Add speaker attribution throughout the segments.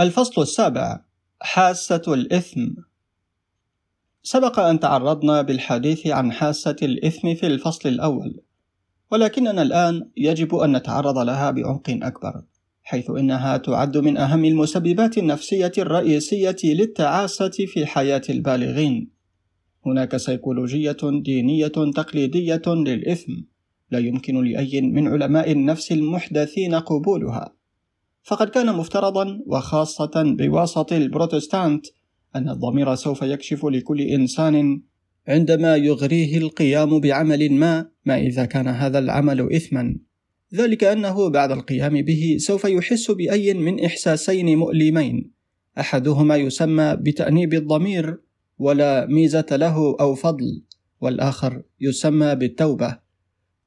Speaker 1: الفصل السابع حاسة الإثم. سبق أن تعرضنا بالحديث عن حاسة الإثم في الفصل الأول ولكننا الآن يجب أن نتعرض لها بعمق أكبر حيث إنها تعد من أهم المسببات النفسية الرئيسية للتعاسة في حياة البالغين. هناك سيكولوجية دينية تقليدية للإثم لا يمكن لأي من علماء النفس المحدثين قبولها. فقد كان مفترضا وخاصة بواسط البروتستانت أن الضمير سوف يكشف لكل إنسان عندما يغريه القيام بعمل ما ما إذا كان هذا العمل إثما. ذلك أنه بعد القيام به سوف يحس بأي من إحساسين مؤلمين. أحدهما يسمى بتأنيب الضمير ولا ميزة له أو فضل والآخر يسمى بالتوبة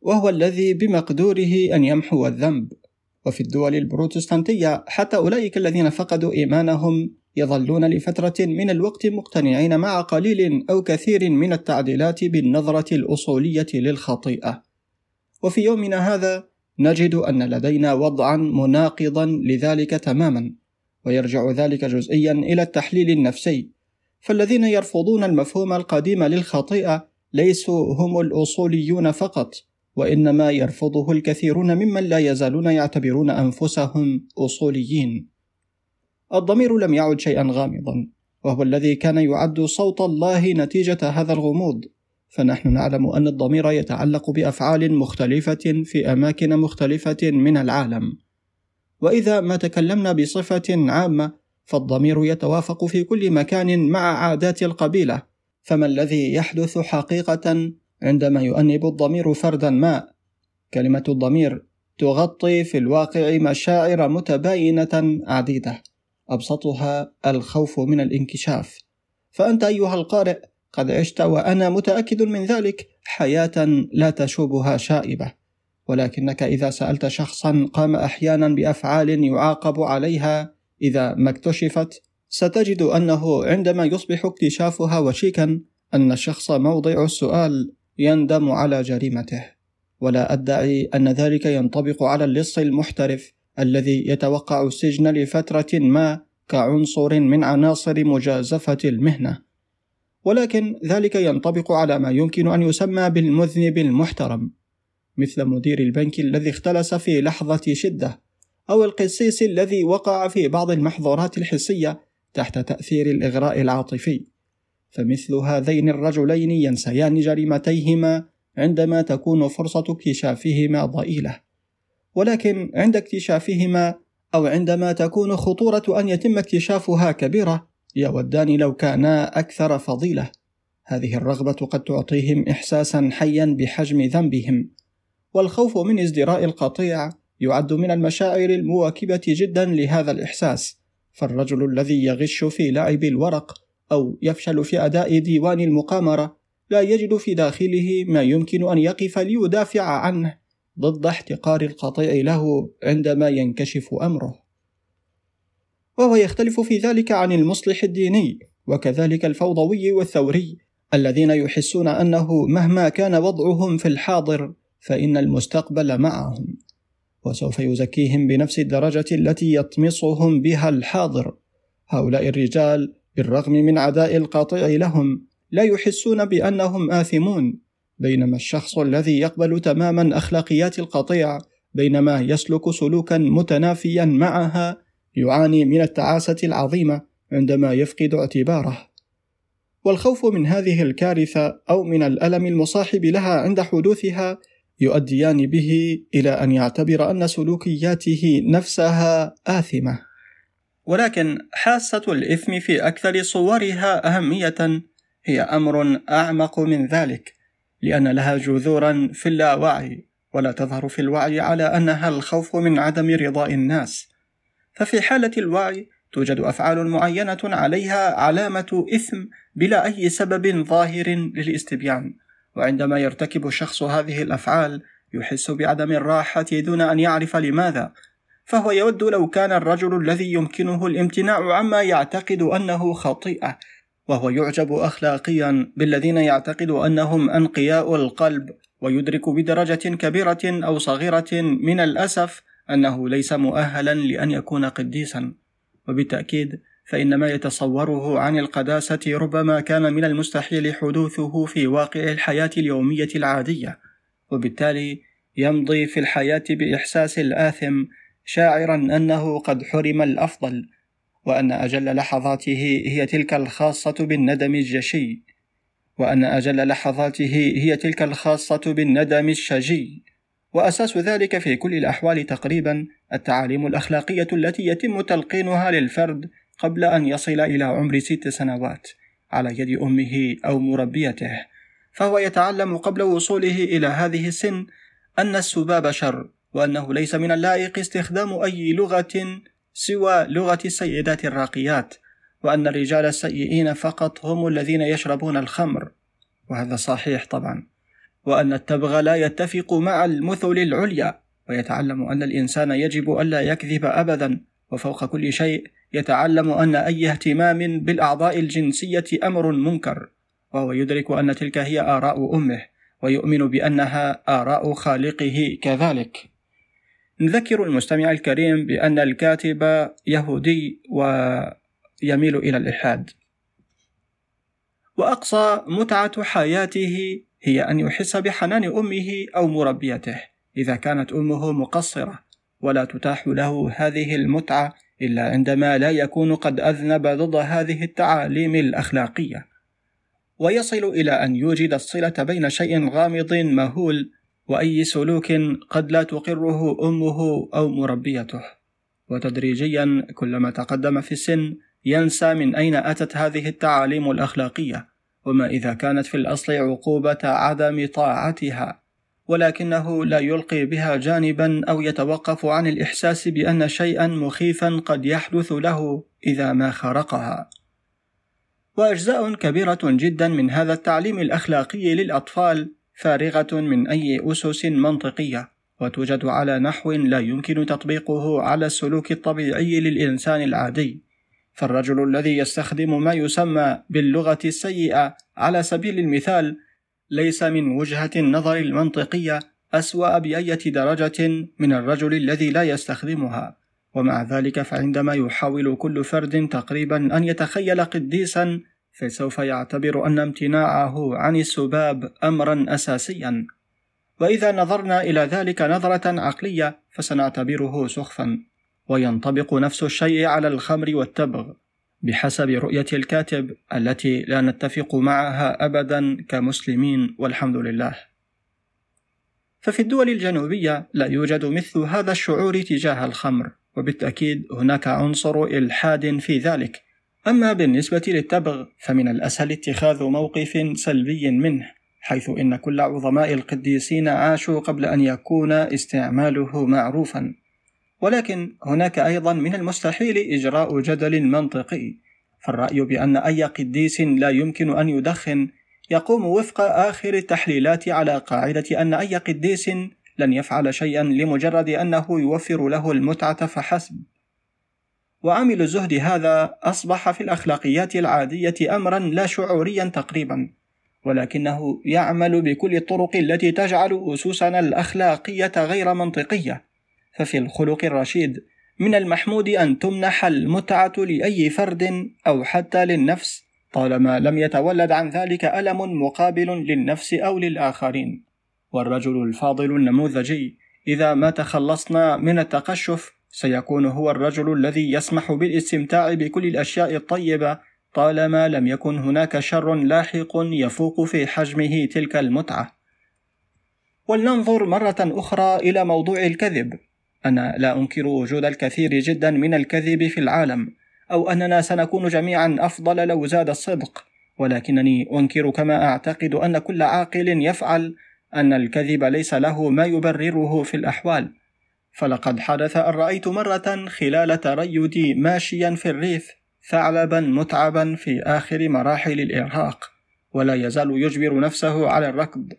Speaker 1: وهو الذي بمقدوره أن يمحو الذنب. وفي الدول البروتستانتية حتى أولئك الذين فقدوا إيمانهم يظلون لفترة من الوقت مقتنعين مع قليل أو كثير من التعديلات بالنظرة الأصولية للخطيئة. وفي يومنا هذا نجد أن لدينا وضعا مناقضا لذلك تماما، ويرجع ذلك جزئيا إلى التحليل النفسي، فالذين يرفضون المفهوم القديم للخطيئة ليسوا هم الأصوليون فقط، وإنما يرفضه الكثيرون ممن لا يزالون يعتبرون أنفسهم أصوليين. الضمير لم يعد شيئا غامضا وهو الذي كان يعد صوت الله نتيجة هذا الغموض. فنحن نعلم أن الضمير يتعلق بأفعال مختلفة في أماكن مختلفة من العالم. وإذا ما تكلمنا بصفة عامة فالضمير يتوافق في كل مكان مع عادات القبيلة. فما الذي يحدث حقيقة عندما يؤنب الضمير فردا ما كلمة الضمير تغطي في الواقع مشاعر متباينة عديدة أبسطها الخوف من الانكشاف. فأنت أيها القارئ قد عشت وأنا متأكد من ذلك حياة لا تشوبها شائبة. ولكنك إذا سألت شخصا قام أحيانا بأفعال يعاقب عليها إذا ما اكتشفت ستجد أنه عندما يصبح اكتشافها وشيكا أن الشخص موضع السؤال يندم على جريمته ولا أدعي أن ذلك ينطبق على اللص المحترف الذي يتوقع السجن لفترة ما كعنصر من عناصر مجازفة المهنة، ولكن ذلك ينطبق على ما يمكن أن يسمى بالمذنب المحترم، مثل مدير البنك الذي اختلس في لحظة شدة، أو القسيس الذي وقع في بعض المحظورات الحسية تحت تأثير الإغراء العاطفي. فمثل هذين الرجلين ينسيان جريمتيهما عندما تكون فرصة اكتشافهما ضئيلة. ولكن عند اكتشافهما أو عندما تكون خطورة أن يتم اكتشافها كبيرة يودان لو كانا أكثر فضيلة. هذه الرغبة قد تعطيهم إحساسا حيا بحجم ذنبهم. والخوف من ازدراء القطيع يعد من المشاعر المواكبة جدا لهذا الإحساس. فالرجل الذي يغش في لعب الورق أو يفشل في أداء ديوان المقامرة لا يجد في داخله ما يمكن أن يقف ليدافع عنه ضد احتقار القطيع له عندما ينكشف أمره. وهو يختلف في ذلك عن المصلح الديني وكذلك الفوضوي والثوري الذين يحسون أنه مهما كان وضعهم في الحاضر فإن المستقبل معهم. وسوف يزكيهم بنفس الدرجة التي يطمسهم بها الحاضر. هؤلاء الرجال بالرغم من عداء القاطع لهم لا يحسون بأنهم آثمون. بينما الشخص الذي يقبل تماما أخلاقيات القطيع بينما يسلك سلوكا متنافيا معها يعاني من التعاسة العظيمة عندما يفقد اعتباره. والخوف من هذه الكارثة أو من الألم المصاحب لها عند حدوثها يؤديان به إلى أن يعتبر أن سلوكياته نفسها آثمة. ولكن حاسة الإثم في أكثر صورها أهمية هي أمر أعمق من ذلك لأن لها جذورا في اللاوعي ولا تظهر في الوعي على أنها الخوف من عدم رضاء الناس. ففي حالة الوعي توجد أفعال معينة عليها علامة إثم بلا أي سبب ظاهر للاستبيان. وعندما يرتكب الشخص هذه الأفعال يحس بعدم الراحة دون أن يعرف لماذا. فهو يود لو كان الرجل الذي يمكنه الامتناع عما يعتقد أنه خطيئة وهو يعجب اخلاقيا بالذين يعتقد أنهم أنقياء القلب ويدرك بدرجة كبيرة أو صغيرة من الأسف أنه ليس مؤهلا لأن يكون قديسا. وبالتأكيد فإن ما يتصوره عن القداسة ربما كان من المستحيل حدوثه في واقع الحياة اليومية العادية وبالتالي يمضي في الحياة بإحساس الآثم شاعرا أنه قد حرم الأفضل وأن أجل لحظاته هي تلك الخاصة بالندم الجشي وأن أجل لحظاته هي تلك الخاصة بالندم الشجي. وأساس ذلك في كل الأحوال تقريبا التعاليم الأخلاقية التي يتم تلقينها للفرد قبل أن يصل إلى عمر ست سنوات على يد أمه أو مربيته. فهو يتعلم قبل وصوله إلى هذه السن أن السباب شر وأنه ليس من اللائق استخدام أي لغة سوى لغة السيدات الراقيات وأن الرجال السيئين فقط هم الذين يشربون الخمر. وهذا صحيح طبعا. وأن التبغ لا يتفق مع المثل العليا ويتعلم أن الإنسان يجب ألا يكذب أبدا. وفوق كل شيء يتعلم أن أي اهتمام بالأعضاء الجنسية أمر منكر. وهو يدرك أن تلك هي آراء أمه ويؤمن بأنها آراء خالقه كذلك. نذكر المستمع الكريم بأن الكاتب يهودي ويميل إلى الإلحاد. وأقصى متعة حياته هي أن يحس بحنان أمه أو مربيته إذا كانت أمه مقصرة ولا تتاح له هذه المتعة إلا عندما لا يكون قد أذنب ضد هذه التعاليم الأخلاقية. ويصل إلى أن يوجد الصلة بين شيء غامض مهول وأي سلوك قد لا تقره أمه أو مربيته. وتدريجيا كلما تقدم في السن ينسى من أين أتت هذه التعاليم الأخلاقية وما إذا كانت في الأصل عقوبة عدم طاعتها ولكنه لا يلقي بها جانبا أو يتوقف عن الإحساس بأن شيئا مخيفا قد يحدث له إذا ما خرقها. وأجزاء كبيرة جدا من هذا التعليم الأخلاقي للأطفال فارغة من أي أسس منطقية وتوجد على نحو لا يمكن تطبيقه على السلوك الطبيعي للإنسان العادي. فالرجل الذي يستخدم ما يسمى باللغة السيئة على سبيل المثال ليس من وجهة النظر المنطقية أسوأ بأية درجة من الرجل الذي لا يستخدمها. ومع ذلك فعندما يحاول كل فرد تقريبا أن يتخيل قديسا فسوف يعتبر أن امتناعه عن السباب أمرا أساسيا وإذا نظرنا إلى ذلك نظرة عقلية فسنعتبره سخفا وينطبق نفس الشيء على الخمر والتبغ بحسب رؤية الكاتب التي لا نتفق معها أبدا كمسلمين والحمد لله. ففي الدول الجنوبية لا يوجد مثل هذا الشعور تجاه الخمر، وبالتأكيد هناك عنصر إلحاد في ذلك. أما بالنسبة للتبغ فمن الأسهل اتخاذ موقف سلبي منه، حيث إن كل عظماء القديسين عاشوا قبل أن يكون استعماله معروفا، ولكن هناك أيضا من المستحيل إجراء جدل منطقي فالرأي بأن أي قديس لا يمكن أن يدخن يقوم وفق آخر التحليلات على قاعدة أن أي قديس لن يفعل شيئا لمجرد أنه يوفر له المتعة فحسب. وعامل الزهد هذا أصبح في الأخلاقيات العادية أمرا لا شعوريا تقريبا ولكنه يعمل بكل الطرق التي تجعل أسسنا الأخلاقية غير منطقية. ففي الخلق الرشيد من المحمود أن تمنح المتعة لأي فرد أو حتى للنفس طالما لم يتولد عن ذلك ألم مقابل للنفس أو للآخرين. والرجل الفاضل النموذجي إذا ما تخلصنا من التقشف سيكون هو الرجل الذي يسمح بالاستمتاع بكل الأشياء الطيبة طالما لم يكن هناك شر لاحق يفوق في حجمه تلك المتعة. ولننظر مرة أخرى إلى موضوع الكذب. أنا لا أنكر وجود الكثير جدا من الكذب في العالم أو أننا سنكون جميعا أفضل لو زاد الصدق. ولكنني أنكر كما أعتقد أن كل عاقل يفعل أن الكذب ليس له ما يبرره في الأحوال. فلقد حدث أن رأيت مرة خلال تريدي ماشيا في الريف ثعلبا متعبا في آخر مراحل الإرهاق ولا يزال يجبر نفسه على الركض.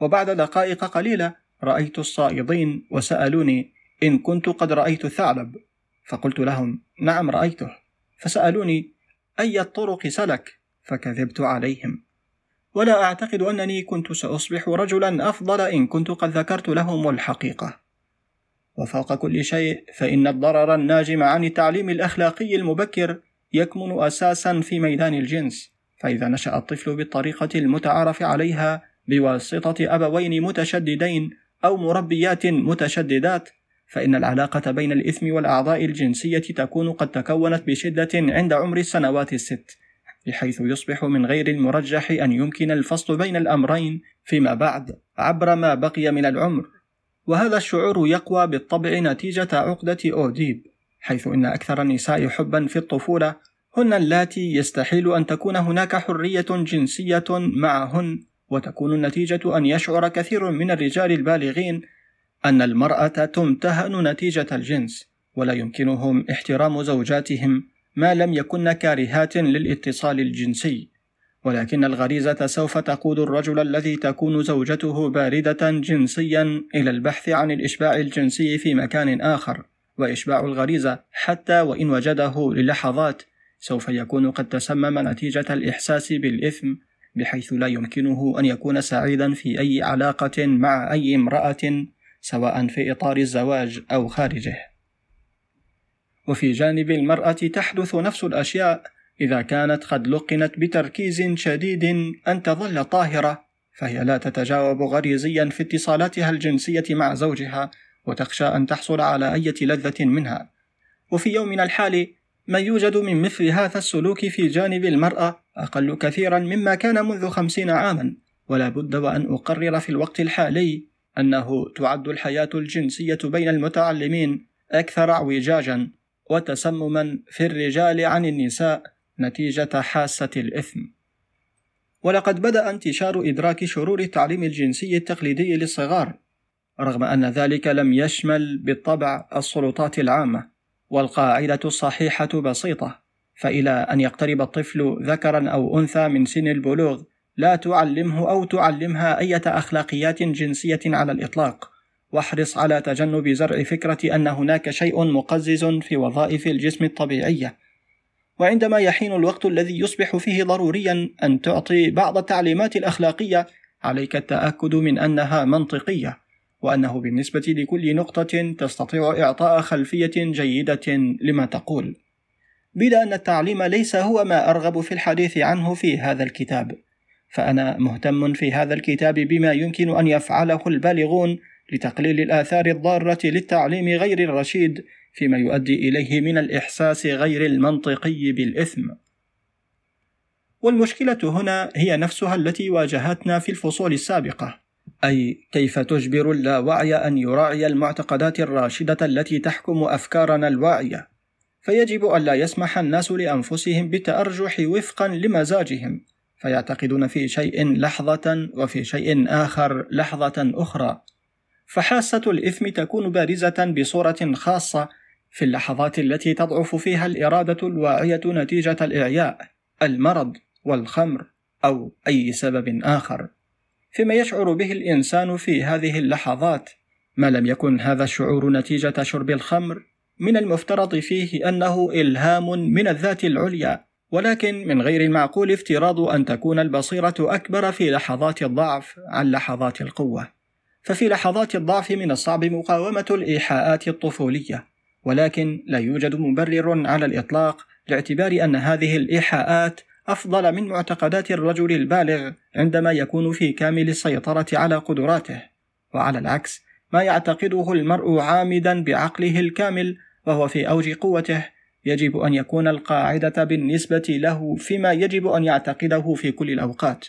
Speaker 1: وبعد دقائق قليلة رأيت الصائدين وسألوني إن كنت قد رأيت الثعلب. فقلت لهم نعم رأيته. فسألوني أي الطرق سلك؟ فكذبت عليهم. ولا أعتقد أنني كنت سأصبح رجلا أفضل إن كنت قد ذكرت لهم الحقيقة. وفوق كل شيء فإن الضرر الناجم عن التعليم الأخلاقي المبكر يكمن أساسا في ميدان الجنس. فإذا نشأ الطفل بالطريقة المتعارف عليها بواسطة أبوين متشددين أو مربيات متشددات فإن العلاقة بين الإثم والأعضاء الجنسية تكون قد تكونت بشدة عند عمر السنوات الست بحيث يصبح من غير المرجح أن يمكن الفصل بين الأمرين فيما بعد عبر ما بقي من العمر. وهذا الشعور يقوى بالطبع نتيجة عقدة أوديب حيث إن أكثر النساء حبا في الطفولة هن اللاتي يستحيل أن تكون هناك حرية جنسية معهن وتكون النتيجة أن يشعر كثير من الرجال البالغين أن المرأة تمتهن نتيجة الجنس ولا يمكنهم احترام زوجاتهم ما لم يكن كارهات للاتصال الجنسي. ولكن الغريزة سوف تقود الرجل الذي تكون زوجته باردة جنسيا إلى البحث عن الإشباع الجنسي في مكان آخر وإشباع الغريزة حتى وإن وجده للحظات سوف يكون قد تسمم نتيجة الإحساس بالإثم بحيث لا يمكنه أن يكون سعيدا في أي علاقة مع أي امرأة سواء في إطار الزواج أو خارجه. وفي جانب المرأة تحدث نفس الأشياء إذا كانت قد لقنت بتركيز شديد أن تظل طاهرة فهي لا تتجاوب غريزيا في اتصالاتها الجنسية مع زوجها وتخشى أن تحصل على أي لذة منها. وفي يومنا الحالي ما يوجد من مثل هذا السلوك في جانب المرأة أقل كثيرا مما كان منذ خمسين عاما ولا بد وأن أقرر في الوقت الحالي أنه تعد الحياة الجنسية بين المتعلمين أكثر اعوجاجا وتسمما في الرجال عن النساء نتيجة حاسة الإثم. ولقد بدأ انتشار إدراك شرور التعليم الجنسي التقليدي للصغار رغم أن ذلك لم يشمل بالطبع السلطات العامة والقاعدة الصحيحة بسيطة فإلى أن يقترب الطفل ذكرا أو أنثى من سن البلوغ لا تعلمه أو تعلمها أية أخلاقيات جنسية على الإطلاق. واحرص على تجنب زرع فكرة أن هناك شيء مقزز في وظائف الجسم الطبيعية. وعندما يحين الوقت الذي يصبح فيه ضروريا أن تعطي بعض التعليمات الأخلاقية عليك التأكد من أنها منطقية وأنه بالنسبة لكل نقطة تستطيع إعطاء خلفية جيدة لما تقول. بلا أن التعليم ليس هو ما أرغب في الحديث عنه في هذا الكتاب فأنا مهتم في هذا الكتاب بما يمكن أن يفعله البالغون لتقليل الآثار الضارة للتعليم غير الرشيد فيما يؤدي إليه من الإحساس غير المنطقي بالإثم. والمشكلة هنا هي نفسها التي واجهتنا في الفصول السابقة، أي كيف تجبر اللاوعي أن يراعي المعتقدات الراشدة التي تحكم أفكارنا الواعية، فيجب ألا يسمح الناس لأنفسهم بالتأرجح وفقا لمزاجهم، فيعتقدون في شيء لحظة وفي شيء آخر لحظة أخرى، فحاسة الإثم تكون بارزة بصورة خاصة في اللحظات التي تضعف فيها الإرادة الواعية نتيجة الإعياء، المرض، والخمر، أو أي سبب آخر. فيما يشعر به الإنسان في هذه اللحظات، ما لم يكن هذا الشعور نتيجة شرب الخمر، من المفترض فيه أنه إلهام من الذات العليا، ولكن من غير المعقول افتراض أن تكون البصيرة أكبر في لحظات الضعف عن لحظات القوة. ففي لحظات الضعف من الصعب مقاومة الإيحاءات الطفولية، ولكن لا يوجد مبرر على الإطلاق لاعتبار أن هذه الإيحاءات أفضل من معتقدات الرجل البالغ عندما يكون في كامل السيطرة على قدراته، وعلى العكس ما يعتقده المرء عامدا بعقله الكامل وهو في أوج قوته يجب أن يكون القاعدة بالنسبة له فيما يجب أن يعتقده في كل الأوقات.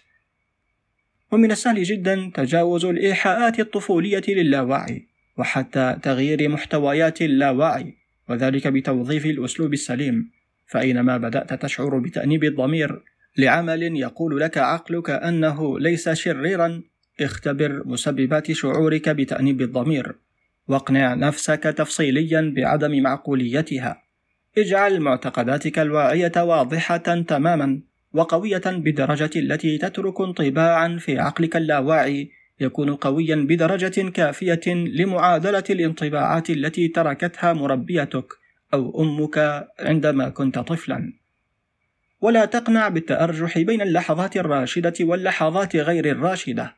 Speaker 1: ومن السهل جدا تجاوز الإيحاءات الطفولية للاوعي وحتى تغيير محتويات اللاوعي وذلك بتوظيف الأسلوب السليم. فأينما بدأت تشعر بتأنيب الضمير لعمل يقول لك عقلك أنه ليس شريرا اختبر مسببات شعورك بتأنيب الضمير واقنع نفسك تفصيليا بعدم معقوليتها. اجعل معتقداتك الواعية واضحة تماما وقوية بدرجة التي تترك انطباعا في عقلك اللاواعي يكون قويا بدرجة كافية لمعادلة الانطباعات التي تركتها مربيتك أو أمك عندما كنت طفلا. ولا تقنع بالتأرجح بين اللحظات الراشدة واللحظات غير الراشدة،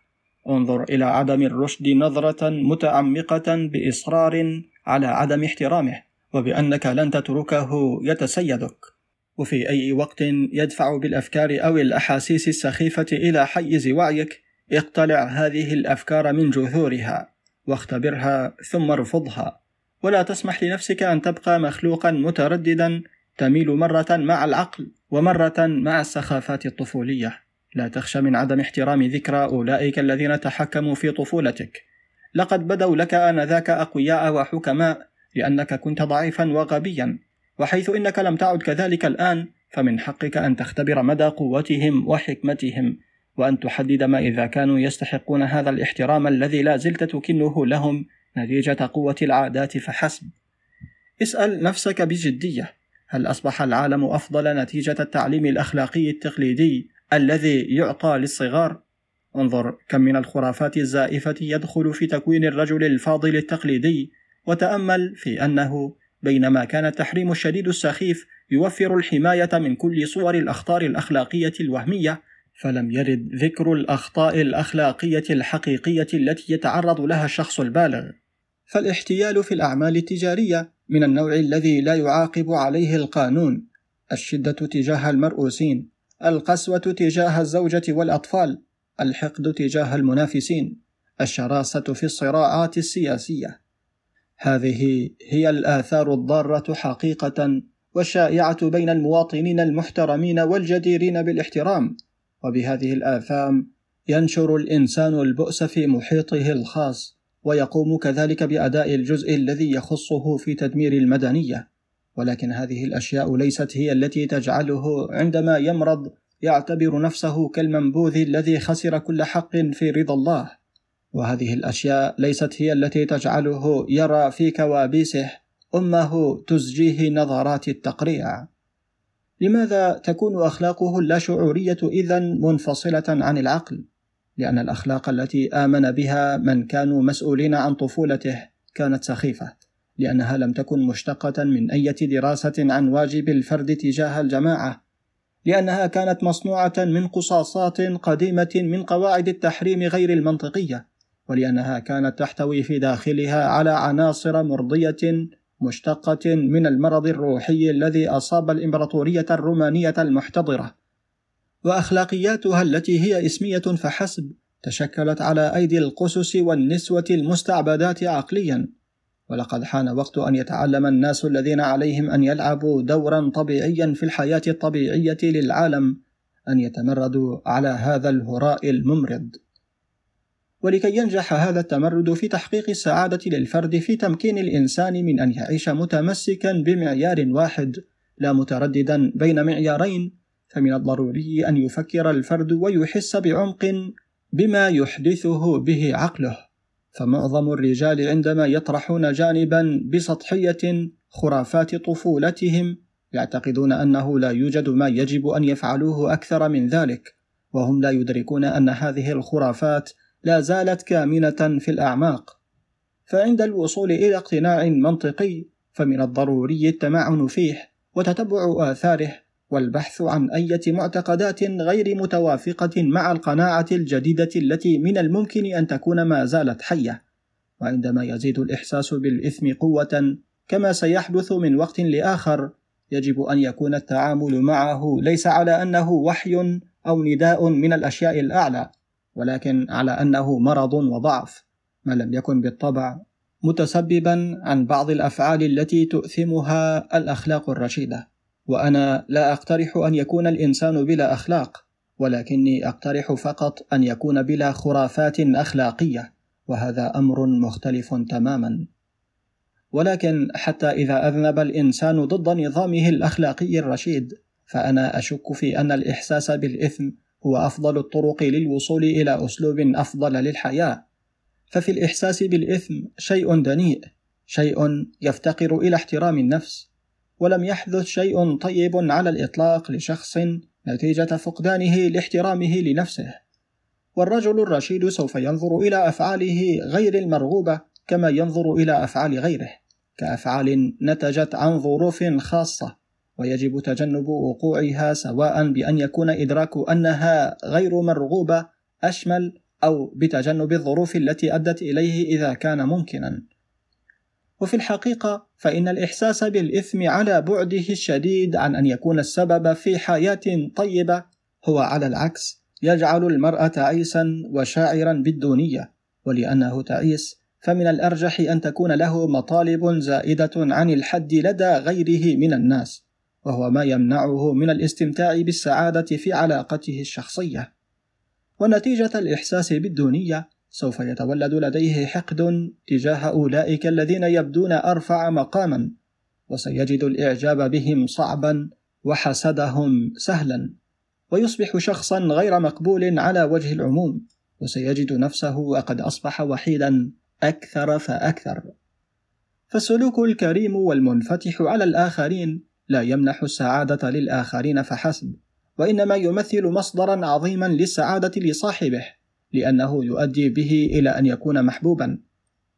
Speaker 1: انظر إلى عدم الرشد نظرة متعمقة بإصرار على عدم احترامه وبأنك لن تتركه يتسيدك وفي أي وقت يدفع بالأفكار أو الأحاسيس السخيفة إلى حيز وعيك اقتلع هذه الأفكار من جذورها واختبرها ثم ارفضها. ولا تسمح لنفسك أن تبقى مخلوقا مترددا تميل مرة مع العقل ومرة مع السخافات الطفولية. لا تخشى من عدم احترام ذكرى أولئك الذين تحكموا في طفولتك. لقد بدوا لك آنذاك أقوياء وحكماء لأنك كنت ضعيفا وغبيا. وحيث إنك لم تعد كذلك الآن فمن حقك أن تختبر مدى قوتهم وحكمتهم. وأن تحدد ما إذا كانوا يستحقون هذا الاحترام الذي لا زلت تكنه لهم نتيجة قوة العادات فحسب. اسأل نفسك بجدية: هل أصبح العالم أفضل نتيجة التعليم الأخلاقي التقليدي الذي يعطى للصغار؟ انظر كم من الخرافات الزائفة يدخل في تكوين الرجل الفاضل التقليدي، وتأمل في أنه بينما كان التحريم الشديد السخيف يوفر الحماية من كل صور الأخطار الأخلاقية الوهمية، فلم يرد ذكر الأخطاء الأخلاقية الحقيقية التي يتعرض لها الشخص البالغ. فالاحتيال في الأعمال التجارية من النوع الذي لا يعاقب عليه القانون، الشدة تجاه المرؤوسين، القسوة تجاه الزوجة والأطفال، الحقد تجاه المنافسين، الشراسة في الصراعات السياسية. هذه هي الآثار الضارة حقيقة والشائعة بين المواطنين المحترمين والجديرين بالاحترام، وبهذه الآثام ينشر الإنسان البؤس في محيطه الخاص، ويقوم كذلك بأداء الجزء الذي يخصه في تدمير المدنية، ولكن هذه الأشياء ليست هي التي تجعله عندما يمرض يعتبر نفسه كالمنبوذ الذي خسر كل حق في رضا الله. وهذه الأشياء ليست هي التي تجعله يرى في كوابيسه أمه تزجيه نظرات التقريع. لماذا تكون أخلاقه اللاشعوريه اذا منفصلة عن العقل؟ لأن الأخلاق التي آمن بها من كانوا مسؤولين عن طفولته كانت سخيفة لأنها لم تكن مشتقة من أي دراسة عن واجب الفرد تجاه الجماعة لأنها كانت مصنوعة من قصاصات قديمة من قواعد التحريم غير المنطقية، ولأنها كانت تحتوي في داخلها على عناصر مرضية مشتقة من المرض الروحي الذي أصاب الإمبراطورية الرومانية المحتضرة، وأخلاقياتها التي هي اسمية فحسب تشكلت على أيدي القسس والنسوة المستعبدات عقليًا، ولقد حان وقت أن يتعلم الناس الذين عليهم أن يلعبوا دورا طبيعيا في الحياة الطبيعية للعالم أن يتمردوا على هذا الهراء الممرض. ولكي ينجح هذا التمرد في تحقيق السعادة للفرد في تمكين الإنسان من أن يعيش متمسكا بمعيار واحد لا مترددا بين معيارين. فمن الضروري أن يفكر الفرد ويحس بعمق بما يحدثه به عقله. فمعظم الرجال عندما يطرحون جانبا بسطحية خرافات طفولتهم يعتقدون أنه لا يوجد ما يجب أن يفعلوه أكثر من ذلك وهم لا يدركون أن هذه الخرافات لا زالت كامنة في الأعماق. فعند الوصول إلى اقتناع منطقي فمن الضروري التمعن فيه وتتبع آثاره والبحث عن أية معتقدات غير متوافقة مع القناعة الجديدة التي من الممكن أن تكون ما زالت حية، وعندما يزيد الإحساس بالإثم قوة كما سيحدث من وقت لآخر، يجب أن يكون التعامل معه ليس على أنه وحي أو نداء من الأشياء الأعلى، ولكن على أنه مرض وضعف، ما لم يكن بالطبع متسببا عن بعض الأفعال التي تؤثمها الأخلاق الرشيدة. وأنا لا أقترح أن يكون الإنسان بلا أخلاق ولكني أقترح فقط أن يكون بلا خرافات أخلاقية وهذا أمر مختلف تماما ولكن حتى إذا أذنب الإنسان ضد نظامه الأخلاقي الرشيد فأنا أشك في أن الإحساس بالإثم هو افضل الطرق للوصول إلى أسلوب أفضل للحياة. ففي الإحساس بالإثم شيء دنيء شيء يفتقر إلى احترام النفس ولم يحدث شيء طيب على الإطلاق لشخص نتيجة فقدانه لاحترامه لنفسه. والرجل الرشيد سوف ينظر إلى أفعاله غير المرغوبة كما ينظر إلى أفعال غيره كأفعال نتجت عن ظروف خاصة. ويجب تجنب وقوعها سواء بأن يكون إدراك أنها غير مرغوبة أشمل أو بتجنب الظروف التي أدت إليه إذا كان ممكنا. وفي الحقيقة فإن الإحساس بالإثم على بعده الشديد عن أن يكون السبب في حياة طيبة هو على العكس يجعل المرء تعيسا وشاعرا بالدونية، ولأنه تعيس فمن الأرجح أن تكون له مطالب زائدة عن الحد لدى غيره من الناس، وهو ما يمنعه من الاستمتاع بالسعادة في علاقته الشخصية. ونتيجة الإحساس بالدونية سوف يتولد لديه حقد تجاه أولئك الذين يبدون أرفع مقاما، وسيجد الإعجاب بهم صعبا وحسدهم سهلا، ويصبح شخصا غير مقبول على وجه العموم، وسيجد نفسه وقد أصبح وحيدا أكثر فأكثر. فالسلوك الكريم والمنفتح على الآخرين لا يمنح السعادة للآخرين فحسب، وإنما يمثل مصدرا عظيما للسعادة لصاحبه، لأنه يؤدي به إلى أن يكون محبوبا.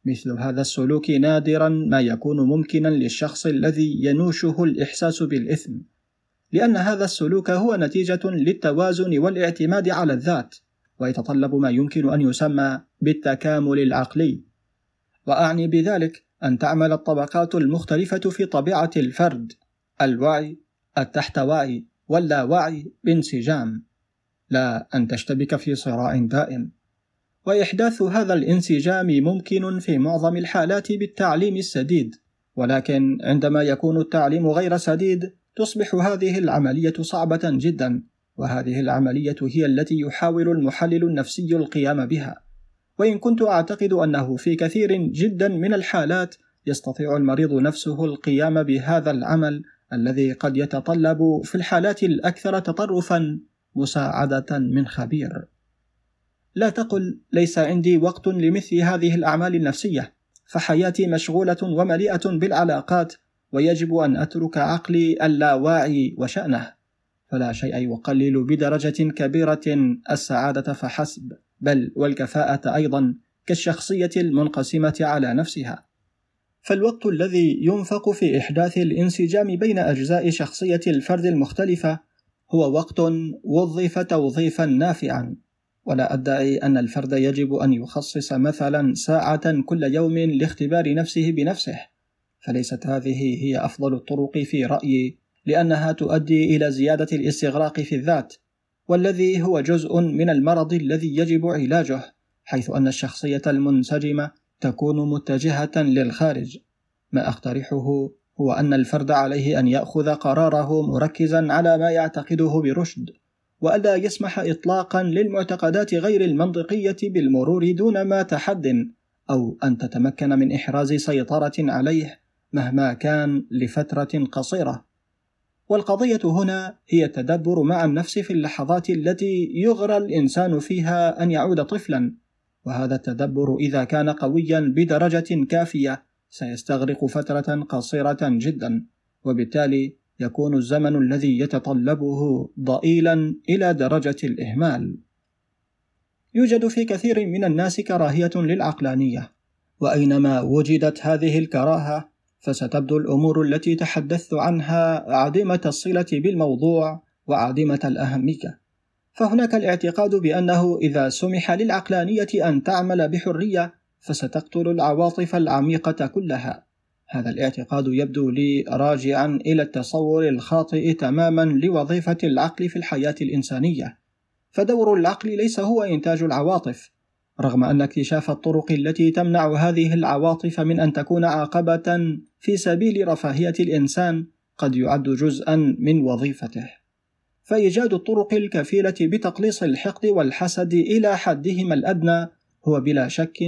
Speaker 1: مثل هذا السلوك نادرا ما يكون ممكنا للشخص الذي ينوشه الإحساس بالإثم، لأن هذا السلوك هو نتيجة للتوازن والاعتماد على الذات، ويتطلب ما يمكن أن يسمى بالتكامل العقلي. وأعني بذلك أن تعمل الطبقات المختلفة في طبيعة الفرد الوعي التحتوعي واللاوعي بانسجام. لا أن تشتبك في صراع دائم. وإحداث هذا الانسجام ممكن في معظم الحالات بالتعليم السديد. ولكن عندما يكون التعليم غير سديد تصبح هذه العملية صعبة جدا. وهذه العملية هي التي يحاول المحلل النفسي القيام بها. وإن كنت أعتقد أنه في كثير جدا من الحالات يستطيع المريض نفسه القيام بهذا العمل الذي قد يتطلب في الحالات الأكثر تطرفا مساعدة من خبير. لا تقل ليس عندي وقت لمثل هذه الأعمال النفسية، فحياتي مشغولة ومليئة بالعلاقات، ويجب أن أترك عقلي اللاواعي وشأنه، فلا شيء يقلل بدرجة كبيرة السعادة فحسب، بل والكفاءة أيضا كالشخصية المنقسمة على نفسها. فالوقت الذي ينفق في إحداث الانسجام بين أجزاء شخصية الفرد المختلفة هو وقت وظف توظيفا نافعا. ولا أدعي أن الفرد يجب أن يخصص مثلا ساعة كل يوم لاختبار نفسه بنفسه فليست هذه هي أفضل الطرق في رأيي لأنها تؤدي إلى زيادة الاستغراق في الذات والذي هو جزء من المرض الذي يجب علاجه حيث أن الشخصية المنسجمة تكون متجهة للخارج. ما أقترحه هو أن الفرد عليه أن يأخذ قراره مركزا على ما يعتقده برشد وألا يسمح إطلاقا للمعتقدات غير المنطقية بالمرور دون ما تحد أو أن تتمكن من إحراز سيطرة عليه مهما كان لفترة قصيرة. والقضية هنا هي التدبر مع النفس في اللحظات التي يغرى الإنسان فيها أن يعود طفلا. وهذا التدبر إذا كان قويا بدرجة كافية سيستغرق فترة قصيرة جدا وبالتالي يكون الزمن الذي يتطلبه ضئيلا إلى درجة الإهمال. يوجد في كثير من الناس كراهية للعقلانية، وأينما وجدت هذه الكراهة فستبدو الأمور التي تحدثت عنها عديمة الصلة بالموضوع وعديمة الأهمية. فهناك الاعتقاد بأنه إذا سمح للعقلانية أن تعمل بحرية فستقتل العواطف العميقة كلها. هذا الاعتقاد يبدو لي راجعا إلى التصور الخاطئ تماما لوظيفة العقل في الحياة الإنسانية. فدور العقل ليس هو إنتاج العواطف، رغم أن اكتشاف الطرق التي تمنع هذه العواطف من أن تكون عقبة في سبيل رفاهية الإنسان قد يعد جزءا من وظيفته. فإيجاد الطرق الكفيلة بتقليص الحقد والحسد إلى حدهما الأدنى هو بلا شك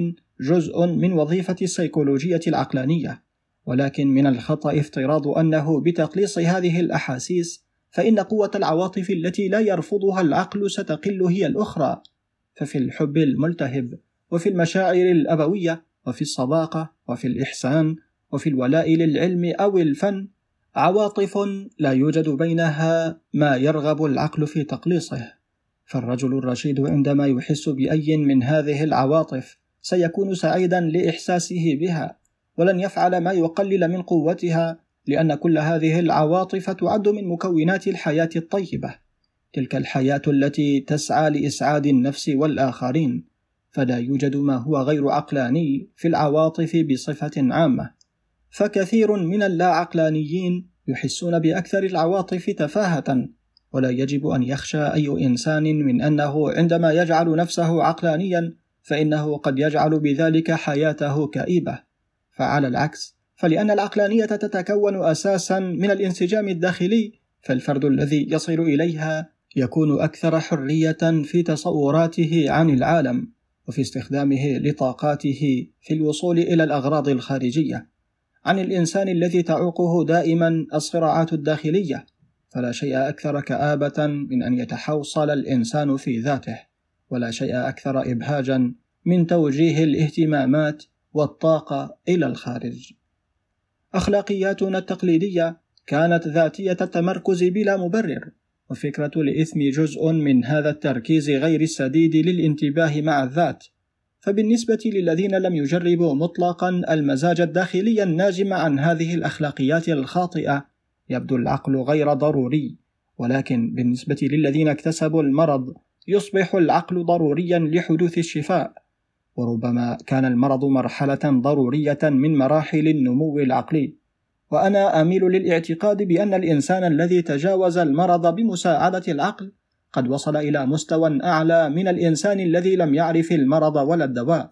Speaker 1: جزء من وظيفة السيكولوجية العقلانية، ولكن من الخطأ افتراض أنه بتقليص هذه الأحاسيس فإن قوة العواطف التي لا يرفضها العقل ستقل هي الأخرى، ففي الحب الملتهب، وفي المشاعر الأبوية، وفي الصداقة، وفي الإحسان، وفي الولاء للعلم أو الفن، عواطف لا يوجد بينها ما يرغب العقل في تقليصه فالرجل الرشيد عندما يحس بأي من هذه العواطف سيكون سعيدا لإحساسه بها ولن يفعل ما يقلل من قوتها لأن كل هذه العواطف تعد من مكونات الحياة الطيبة. تلك الحياة التي تسعى لإسعاد النفس والآخرين فلا يوجد ما هو غير عقلاني في العواطف بصفة عامة. فكثير من اللا عقلانيين يحسون بأكثر العواطف تفاهة ولا يجب أن يخشى أي إنسان من أنه عندما يجعل نفسه عقلانيا فإنه قد يجعل بذلك حياته كئيبة. فعلى العكس فلأن العقلانية تتكون أساسا من الانسجام الداخلي فالفرد الذي يصل إليها يكون أكثر حرية في تصوراته عن العالم وفي استخدامه لطاقاته في الوصول إلى الأغراض الخارجية. عن الإنسان الذي تعوقه دائما الصراعات الداخلية فلا شيء أكثر كآبة من أن يتحوصل الإنسان في ذاته ولا شيء أكثر إبهاجا من توجيه الاهتمامات والطاقة إلى الخارج. أخلاقياتنا التقليدية كانت ذاتية التمركز بلا مبرر وفكرة الإثم جزء من هذا التركيز غير السديد للانتباه مع الذات فبالنسبة للذين لم يجربوا مطلقا المزاج الداخلي الناجم عن هذه الأخلاقيات الخاطئة يبدو العقل غير ضروري. ولكن بالنسبة للذين اكتسبوا المرض يصبح العقل ضروريا لحدوث الشفاء. وربما كان المرض مرحلة ضرورية من مراحل النمو العقلي. وأنا أميل للاعتقاد بأن الإنسان الذي تجاوز المرض بمساعدة العقل قد وصل إلى مستوى أعلى من الإنسان الذي لم يعرف المرض ولا الدواء.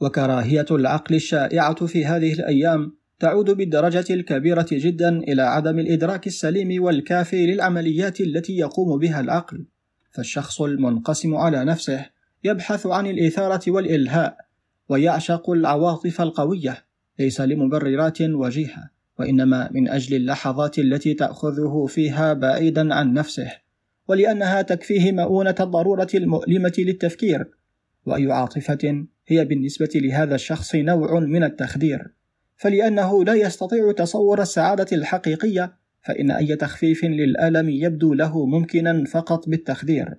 Speaker 1: وكراهية العقل الشائعة في هذه الأيام تعود بالدرجة الكبيرة جدا إلى عدم الإدراك السليم والكافي للعمليات التي يقوم بها العقل. فالشخص المنقسم على نفسه يبحث عن الإثارة والإلهاء ويعشق العواطف القوية. ليس لمبررات وجيهة وإنما من أجل اللحظات التي تأخذه فيها بعيدا عن نفسه. ولأنها تكفيه مؤونة الضرورة المؤلمة للتفكير وأي عاطفة هي بالنسبة لهذا الشخص نوع من التخدير. فلأنه لا يستطيع تصور السعادة الحقيقية فإن أي تخفيف للألم يبدو له ممكنا فقط بالتخدير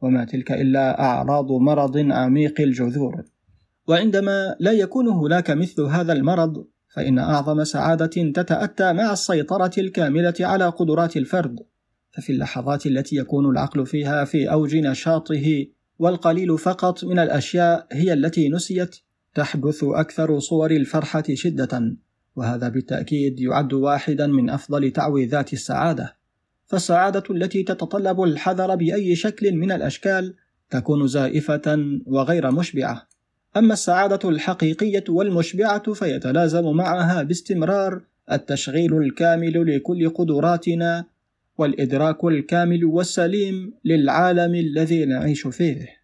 Speaker 1: وما تلك إلا أعراض مرض عميق الجذور. وعندما لا يكون هناك مثل هذا المرض فإن أعظم سعادة تتأتى مع السيطرة الكاملة على قدرات الفرد. ففي اللحظات التي يكون العقل فيها في أوج نشاطه والقليل فقط من الأشياء هي التي نسيت تحدث أكثر صور الفرحة شدة وهذا بالتأكيد يعد واحدا من أفضل تعويذات السعادة. فالسعادة التي تتطلب الحذر بأي شكل من الأشكال تكون زائفة وغير مشبعة. أما السعادة الحقيقية والمشبعة فيتلازم معها باستمرار التشغيل الكامل لكل قدراتنا والإدراك الكامل والسليم للعالم الذي نعيش فيه.